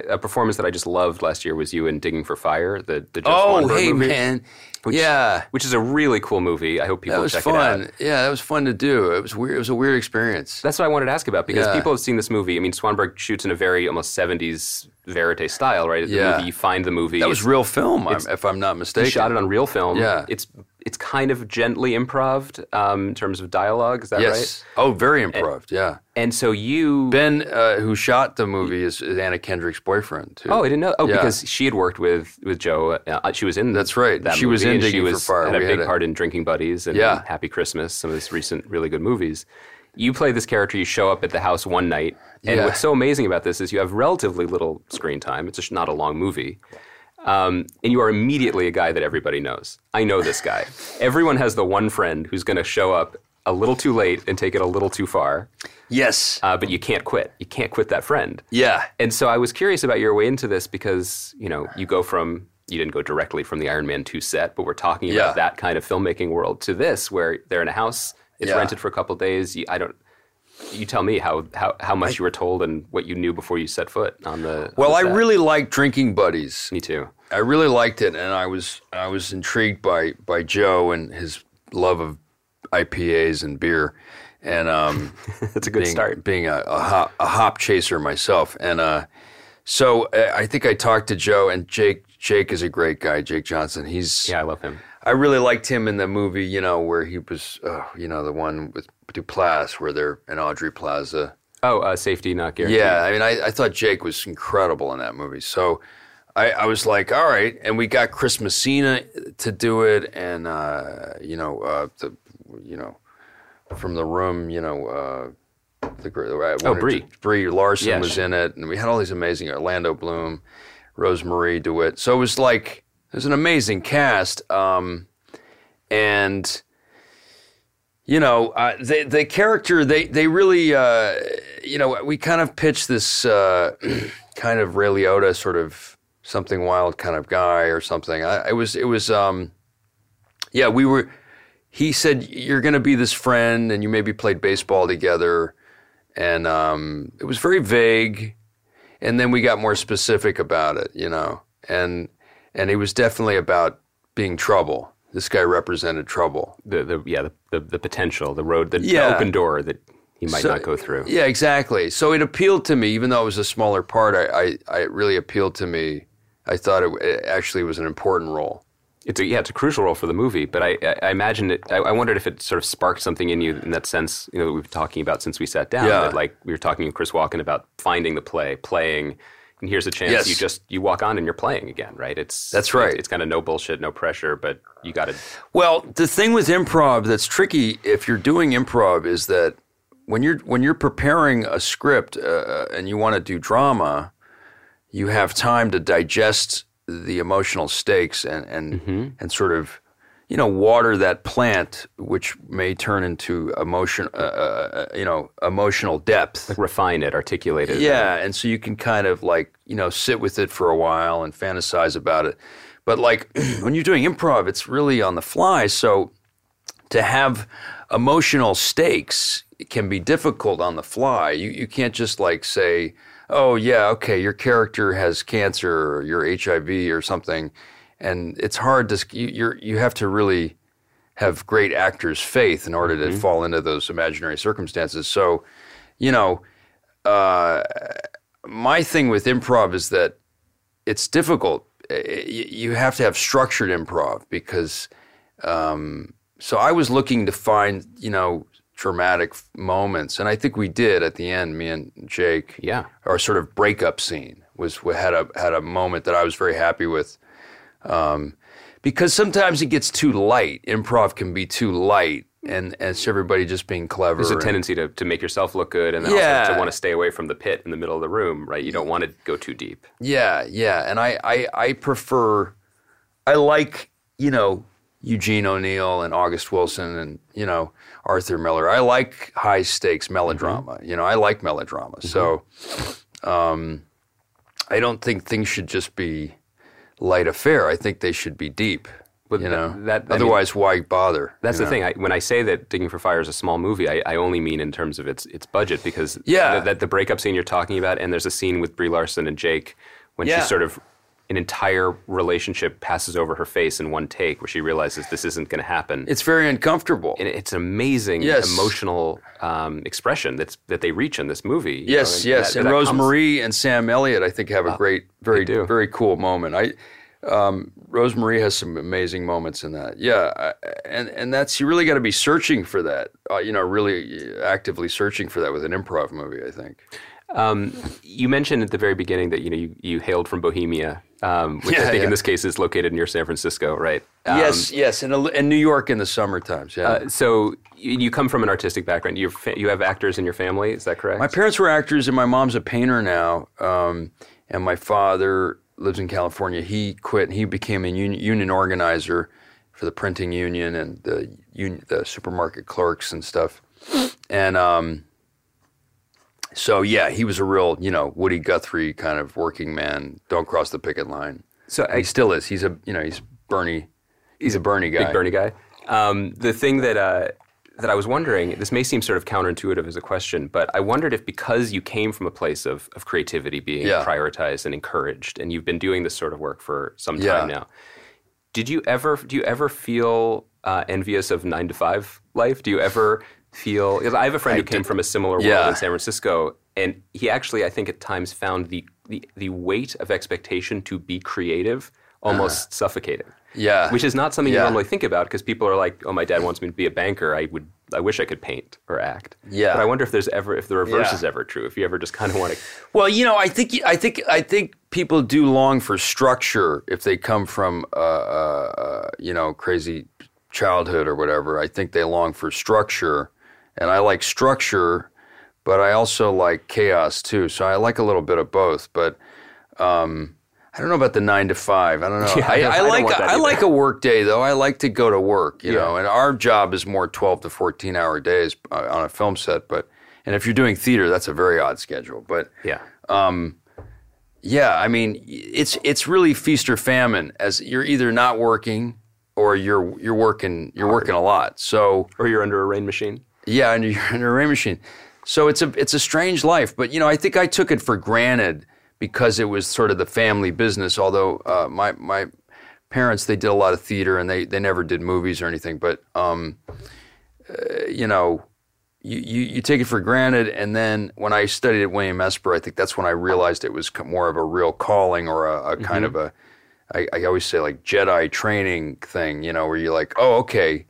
a performance that I just loved last year was you in Digging for Fire, the the Joe Oh, Swanberg hey, movie, man. Which- yeah. which is a really cool movie. I hope people That was check fun. it out. Yeah, that was fun to do. It was weird. It was a weird experience. That's what I wanted to ask about because Yeah. people have seen this movie. I mean, Swanberg shoots in a very almost 70s verite style, right? The Yeah. movie, you find the movie. That was real film, I'm, if I'm not mistaken. He shot it on real film. Yeah. It's it's kind of gently improved um, in terms of dialogue. Is that right? yes. Oh, very improved. Yeah. And so you Ben, uh, who shot the movie, is, is Anna Kendrick's boyfriend too. Oh, I didn't know. Oh, Yeah. because she had worked with with Joe. Uh, she was in. That's right. That She was movie, in and Digging she for was, Fire. Had a We big had a- part in Drinking Buddies and Yeah. Happy Christmas. Some of his recent really good movies. You play this character. You show up at the house one night, and Yeah. what's so amazing about this is you have relatively little screen time. It's just not a long movie. Um, and you are immediately a guy that everybody knows. I know this guy. Everyone has the one friend who's going to show up a little too late and take it a little too far, yes. uh, but you can't quit. You can't quit that friend. yeah. And so I was curious about your way into this because, you know, you go from, you didn't go directly from the Iron Man 2 set, but we're talking Yeah. about that kind of filmmaking world to this where they're in a house, it's Yeah. rented for a couple days. You, I don't, you tell me how, how, how much you were told and what you knew before you set foot on the. on Well, the I really liked Drinking Buddies. Me too. I really liked it, and I was I was intrigued by by Joe and his love of IPAs and beer, and um, That's a good being, start. being a, a, hop, a hop chaser myself. And uh, so uh, I think I talked to Joe and Jake. Jake is a great guy, Jake Johnson. He's Yeah, I love him. I really liked him in the movie, you know, where he was, uh, you know, the one with Duplass, where they're in Aubrey Plaza. Oh, uh, safety not guaranteed. Yeah, I mean, I, I thought Jake was incredible in that movie. So I, I was like, all right, and we got Chris Messina to do it, and uh, you know, uh, the, you know, from the room, you know, uh, the gr- uh, Oh, Brie. Brie Larson Yeah, was in it, and we had all these amazing Orlando Bloom, Rosemarie DeWitt. So it was like it was an amazing cast, um, and you know, uh, the the character they they really, uh, you know, we kind of pitched this uh, kind of Ray Liotta sort of something wild kind of guy or something. I, it was it was, um, yeah, we were. He said you're going to be this friend, and you maybe played baseball together, and um, it was very vague. And then we got more specific about it, you know, and and it was definitely about being trouble. This guy represented trouble. The, the, yeah, the, the, the potential, the road, the, the open door that he might So- not go through. Yeah, exactly. So it appealed to me, even though it was a smaller part. I, I, I it really appealed to me. I thought it, it actually was an important role. It's a, yeah, it's a crucial role for the movie, but I, I, I imagined it. I, I wondered if it sort of sparked something in you in that sense. You know, that we've been talking about since we sat down. Yeah. That, like we were talking with Chris Walken about finding the play, playing, and here's a chance Yes. you just you walk on and you're playing again, right? It's That's right. It's, kind of no bullshit, no pressure, but you got to. Well, the thing with improv that's tricky if you're doing improv is that when you're when you're preparing a script uh, and you want to do drama, you have time to digest the emotional stakes and and and sort of you know water that plant, which may turn into emotion, uh, uh, you know, emotional depth. Refine it, articulate it. Yeah, and so you can kind of like you know sit with it for a while and fantasize about it. But like when you're doing improv, it's really on the fly. So to have emotional stakes can be difficult on the fly. You you can't just like say, "Oh yeah, okay, your character has cancer or you're HIV or something," and it's hard to you you're, you have to really have great actors' faith in order to fall into those imaginary circumstances. So, you know, uh, my thing with improv is that it's difficult. Uh, You have to have structured improv because. Um, so I was looking to find, you know, dramatic moments, and I think we did at the end. Me and Jake, Yeah. our sort of breakup scene was had a had a moment that I was very happy with. Um, because sometimes it gets too light. Improv can be too light, and, and it's everybody just being clever. There's a tendency to, to make yourself look good and then also Yeah. to want to stay away from the pit in the middle of the room, right? You don't want to go too deep. Yeah, yeah, and I, I, I prefer, I like you know Eugene O'Neill and August Wilson and you know Arthur Miller. I like high stakes melodrama. You know, I like melodrama. So, um, I don't think things should just be light affair. I think they should be deep. But you that- know, that- I mean- otherwise, why bother? That's the know? thing. I, when I say that Digging for Fire is a small movie, I, I only mean in terms of its its budget because Yeah. th- that the breakup scene you're talking about, and there's a scene with Brie Larson and Jake when Yeah. she sort of an entire relationship passes over her face in one take, where she realizes this isn't going to happen. It's very uncomfortable. and it's an amazing Yes. emotional um, expression that's that they reach in this movie. Yes, know, and yes, that- and that comes- Rosemarie and Sam Elliott, I think, have a great, very, very cool moment. I, um, Rosemarie has some amazing moments in that. Yeah, I, and and that's you really got to be searching for that. Uh, you know, really actively searching for that with an improv movie. I think. Um, you mentioned at the very beginning that you know you, you hailed from Bohemia, um, which I think yeah. in this case is located near San Francisco, right? Um, yes, yes, and in New York in the summer times. Yeah. Uh, so you, you come from an artistic background. You you have actors in your family. Is that correct? My parents were actors, and my mom's a painter now. Um, and my father lives in California. He quit. and He became a union, union organizer for the printing union and the union, the supermarket clerks and stuff. And um, so, yeah, he was a real, you know, Woody Guthrie kind of working man. Don't cross the picket line. so he still is. He's a, you know, he's Bernie. He's a Bernie guy. big Bernie guy. Um, the thing that uh, that I was wondering, this may seem sort of counterintuitive as a question, but I wondered if because you came from a place of, of creativity being Yeah. prioritized and encouraged, and you've been doing this sort of work for some Yeah. time now, did you ever do you ever feel uh, envious of nine to five life? Do you ever feel? I have a friend I who came did- from a similar world Yeah. in San Francisco, and he actually, I think, at times found the the, the weight of expectation to be creative almost suffocating. Yeah. Which is not something you Uh-huh. Normally think about because people are like, "Oh, my dad wants me to be a banker. I would, I wish I could paint or act." Yeah. But I wonder if there's ever, if the reverse Yeah. is ever true. If you ever just kind of want to, Well, you know, I think I think I think people do long for structure if they come from uh, uh, uh, you know crazy childhood or whatever. I think they long for structure, and I like structure, but I also like chaos too. So I like a little bit of both. But um, I don't know about the nine to five. I don't know. Yeah, I I, I, don't like I either. like a work day though. I like to go to work. You Yeah. know, and our job is more twelve to fourteen hour days uh, on a film set. But and if you're doing theater, that's a very odd schedule. But yeah, yeah, I mean, it's it's really feast or famine. As you're either not working or you're you're working you're working a lot. So or you're under a rain machine. Yeah, and you're in a rain machine. So it's a it's a strange life. But you know, I think I took it for granted because it was sort of the family business. Although uh, my my parents they did a lot of theater and they they never did movies or anything. But um, uh, you know. You, you, you take it for granted, and then when I studied at William Esper, I think that's when I realized it was more of a real calling or a, a kind of a, I, I always say like Jedi training thing, you know, where you're like, oh, okay,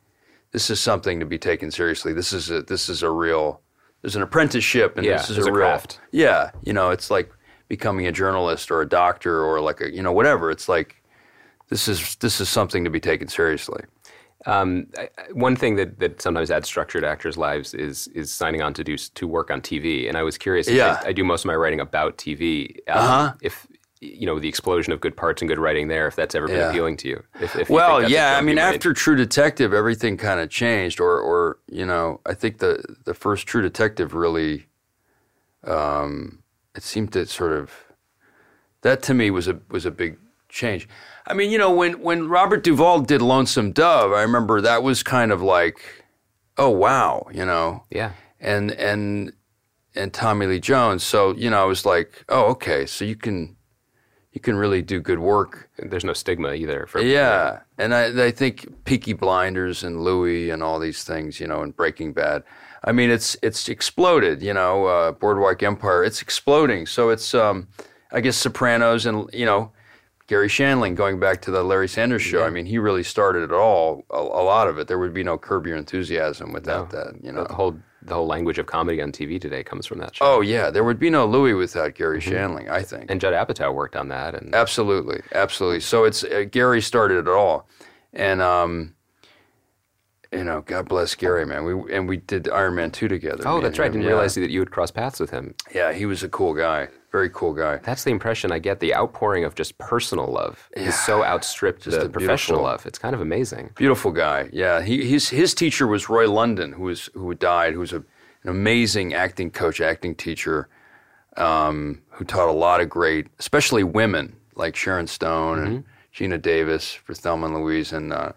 this is something to be taken seriously. This is a, this is a real, there's an apprenticeship, and Yeah, this is a a real, craft. yeah, you know, it's like becoming a journalist or a doctor or like a, you know, whatever. It's like this is this is something to be taken seriously. Um, I, one thing that, that sometimes adds structure to actors' lives is is signing on to do to work on TV. And I was curious. Yeah. I, I do most of my writing about TV. Um, Uh-huh. If you know the explosion of good parts and good writing there, if that's ever been Yeah. appealing to you. If, if you Well, yeah. I mean, after True Detective, everything kind of changed. Or, or you know, I think the the first True Detective really, um, it seemed to sort of, that to me was a was a big change. I mean, you know, when when Robert Duvall did Lonesome Dove, I remember that was kind of like, oh wow, you know, yeah, and and and Tommy Lee Jones. So you know, I was like, oh okay, so you can you can really do good work. there's no stigma either. For Yeah, and I, I think Peaky Blinders and Louie and all these things, you know, and Breaking Bad. I mean, it's it's exploded. You know, uh, Boardwalk Empire. It's exploding. So it's, um, I guess, Sopranos and you know, Garry Shandling. Going back to the Larry Sanders Show. I mean, he really started it all. A, a lot of it. There would be no Curb Your Enthusiasm without that. You know. the whole the whole language of comedy on TV today comes from that show. Oh yeah, there would be no Louie without Garry Shandling. I think. And Judd Apatow worked on that, and Absolutely, absolutely. So it's uh, Gary started it all, and um, you know, God bless Gary, man. We and we did Iron Man two together. oh, that's right. I him. didn't yeah. realize that you would cross paths with him. Yeah, he was a cool guy, very cool guy. That's the impression I get. The outpouring of just personal love is so outstripped Just the professional love. It's kind of amazing. Beautiful guy. Yeah, he his his teacher was Roy London, who was who died. Who was a, an amazing acting coach, acting teacher, um, who taught a lot of great, especially women like Sharon Stone and Geena Davis for Thelma and Louise, and uh,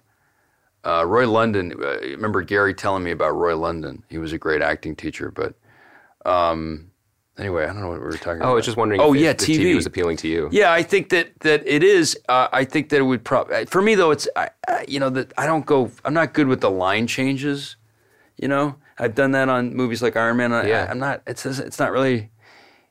uh, Roy London. Uh, remember Gary telling me about Roy London? He was a great acting teacher, but. Um, Anyway, I don't know what we were talking about. Oh, I was just wondering. Oh if, yeah, TV. TV was appealing to you. Yeah, I think that that it is. Uh, I think that it would probably for me though. It's I, I, you know that I don't go. I'm not good with the line changes. You know, I've done that on movies like Iron Man. I, Yeah. I'm not. It's it's not really.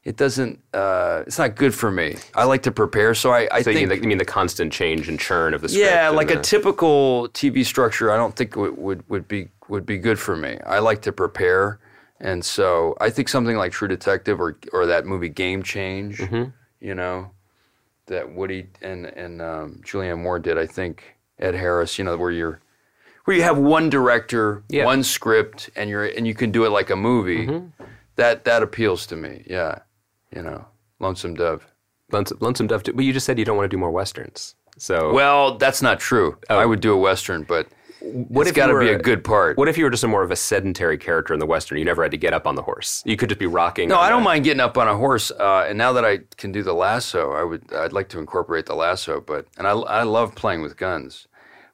It doesn't. Uh, it's not good for me. I like to prepare, so I, I So you think. mean, the, you mean the constant change and churn of the script? yeah, like a typical TV structure, I don't think would, would would be would be good for me. I like to prepare, and so I think something like True Detective or or that movie Game Change, Mm-hmm. you know, that Woody and and um, Julianne Moore did. I think Ed Harris, you know, where you're where you have one director, Yeah. one script, and you're and you can do it like a movie. Mm-hmm. That that appeals to me. Yeah, you know, Lonesome Dove. Lonesome, Lonesome Dove. But you just said you don't want to do more westerns. So Well, that's not true. I would do a western, but what it's got to be a good part. What if you were just a more of a sedentary character in the western? You never had to get up on the horse. You could just be rocking. No, I don't mind getting up on a horse. Uh, and now that I can do the lasso, I would. I'd like to incorporate the lasso. But and I, I love playing with guns.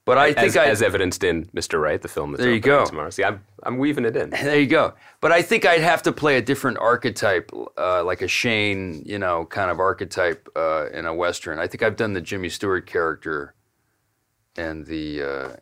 But I think As, I. as evidenced in Mr. Right, the film that's There you go. tomorrow. See, I'm, I'm weaving it in. there you go. But I think I'd have to play a different archetype, uh, like a Shane, you know, kind of archetype uh, in a western. I think I've done the Jimmy Stewart character, and the, uh,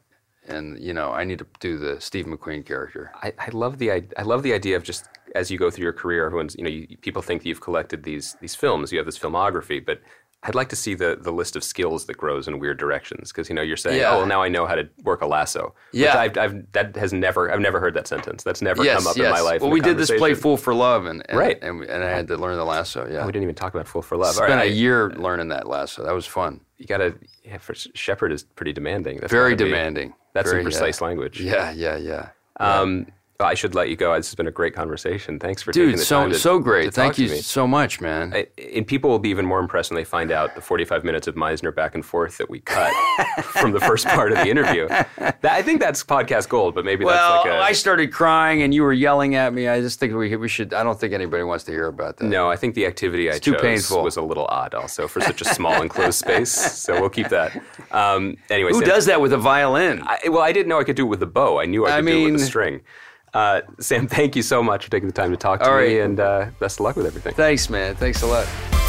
and you know, I need to do the Steve McQueen character. I, I love the I, I love the idea of just as you go through your career, everyone's you know you, people think that you've collected these these films, you have this filmography, but I'd like to see the the list of skills that grows in weird directions because you know you're saying, Yeah. oh, well, now I know how to work a lasso. Yeah. I've, I've that has never I've never heard that sentence. That's never yes, come up yes. in my life. Well, we did this play. "Fool for Love," and, and Right. and, and I had to learn the lasso. Yeah, We didn't even talk about Fool for Love. spent right, a I- year learning that lasso. That was fun. You gotta. Yeah, for Shepard is pretty demanding. That's Very be- demanding. that's Very, some precise yeah. language. Yeah, yeah, yeah. Um, well, I should let you go. This has been a great conversation. Thanks for Dude, taking the so time. To, so great. Thank you so much, man. I- and people will be even more impressed when they find out the 45 minutes of Meisner back and forth that we cut from the first part of the interview. That, I think that's podcast gold, but maybe well, that's like a. I started crying and you were yelling at me. I just think we we should. I don't think anybody wants to hear about that. no, I think the activity I too chose painful. was a little odd, also for such a small enclosed space. So we'll keep that. Um, anyway, Who Sam- does that with a violin? I, well, I didn't know I could do it with a bow. I knew I could I do it with a string. Uh, Sam, thank you so much for taking the time to talk to All me, right. and uh, best of luck with everything. Thanks, man. Thanks a lot.